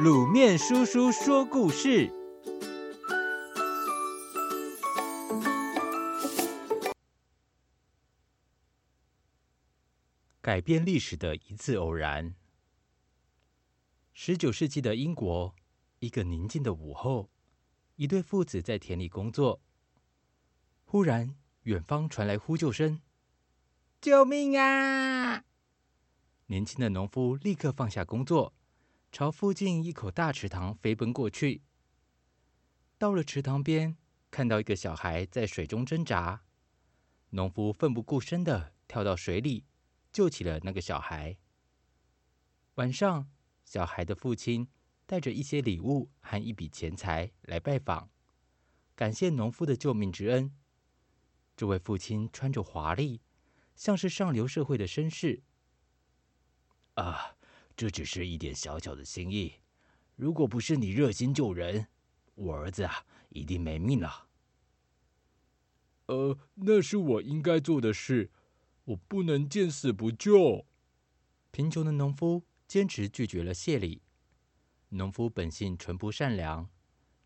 卤面叔叔说故事：改变历史的一次偶然。十九世纪的英国，一个宁静的午后，一对父子在田里工作。忽然，远方传来呼救声：“救命啊！”年轻的农夫立刻放下工作，朝附近一口大池塘飞奔过去。到了池塘边，看到一个小孩在水中挣扎，农夫奋不顾身的跳到水里，救起了那个小孩。晚上，小孩的父亲带着一些礼物和一笔钱财来拜访，感谢农夫的救命之恩。这位父亲穿着华丽，像是上流社会的绅士。啊，这只是一点小小的心意。如果不是你热心救人，我儿子啊，一定没命了。呃，那是我应该做的事，我不能见死不救。贫穷的农夫坚持拒绝了谢礼。农夫本性淳朴善良，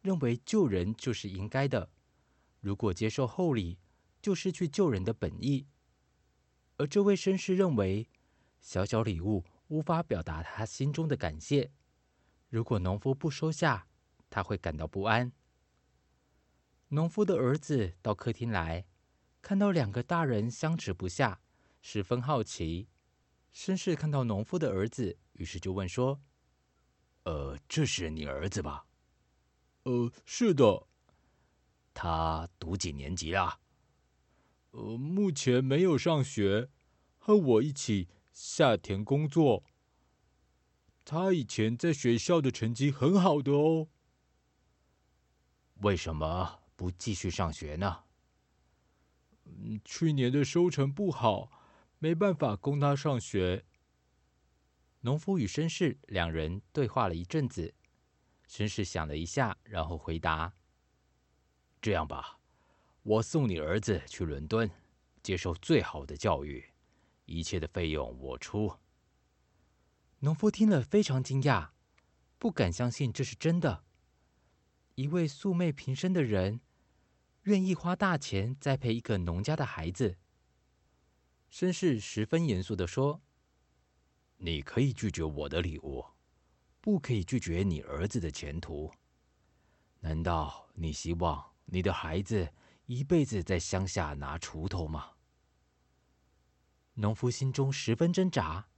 认为救人就是应该的。如果接受厚礼，就失去救人的本意。而这位绅士认为，小小礼物。无法表达他心中的感谢。如果农夫不收下，他会感到不安。农夫的儿子到客厅来，看到两个大人相持不下，十分好奇。绅士看到农夫的儿子，于是就问说：“呃，这是你儿子吧？”“呃，是的。”“他读几年级了？”“呃，目前没有上学，和我一起。”下田工作，他以前在学校的成绩很好的哦。为什么不继续上学呢？嗯，去年的收成不好，没办法供他上学。农夫与绅士两人对话了一阵子，绅士想了一下，然后回答：“这样吧，我送你儿子去伦敦，接受最好的教育。”一切的费用我出。农夫听了非常惊讶，不敢相信这是真的。一位素昧平生的人，愿意花大钱栽培一个农家的孩子。绅士十分严肃地说：“你可以拒绝我的礼物，不可以拒绝你儿子的前途。难道你希望你的孩子一辈子在乡下拿锄头吗？”农夫心中十分挣扎，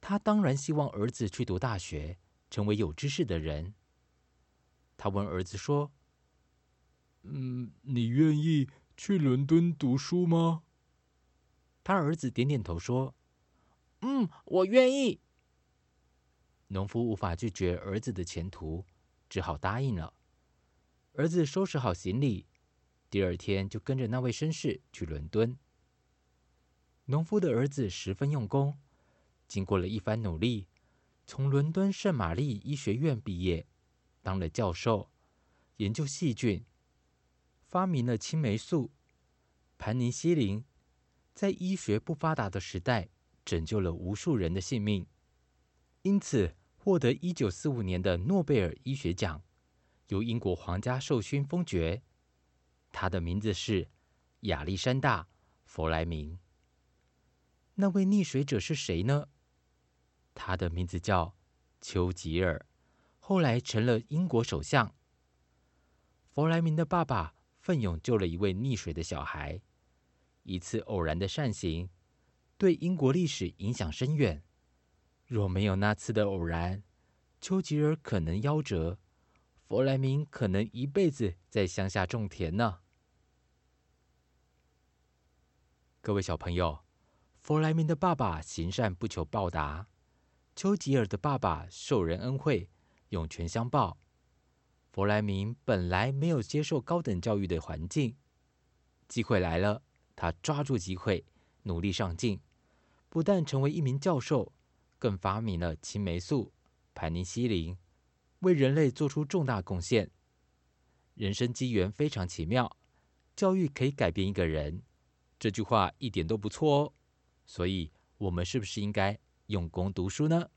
他当然希望儿子去读大学，成为有知识的人。他问儿子说：“嗯，你愿意去伦敦读书吗？”他儿子点点头说：“嗯，我愿意。”农夫无法拒绝儿子的前途，只好答应了。儿子收拾好行李，第二天就跟着那位绅士去伦敦。农夫的儿子十分用功，经过了一番努力，从伦敦圣玛丽医学院毕业，当了教授，研究细菌，发明了青霉素、盘尼西林，在医学不发达的时代，拯救了无数人的性命，因此获得一九四五年的诺贝尔医学奖，由英国皇家授勋封爵。他的名字是亚历山大·弗莱明。那位溺水者是谁呢？他的名字叫丘吉尔，后来成了英国首相。弗莱明的爸爸奋勇救了一位溺水的小孩，一次偶然的善行，对英国历史影响深远。若没有那次的偶然，丘吉尔可能夭折，弗莱明可能一辈子在乡下种田呢。各位小朋友。弗莱明的爸爸行善不求报答，丘吉尔的爸爸受人恩惠，涌泉相报。弗莱明本来没有接受高等教育的环境，机会来了，他抓住机会，努力上进，不但成为一名教授，更发明了青霉素、盘尼西林，为人类做出重大贡献。人生机缘非常奇妙，教育可以改变一个人，这句话一点都不错哦。所以，我们是不是应该用功读书呢？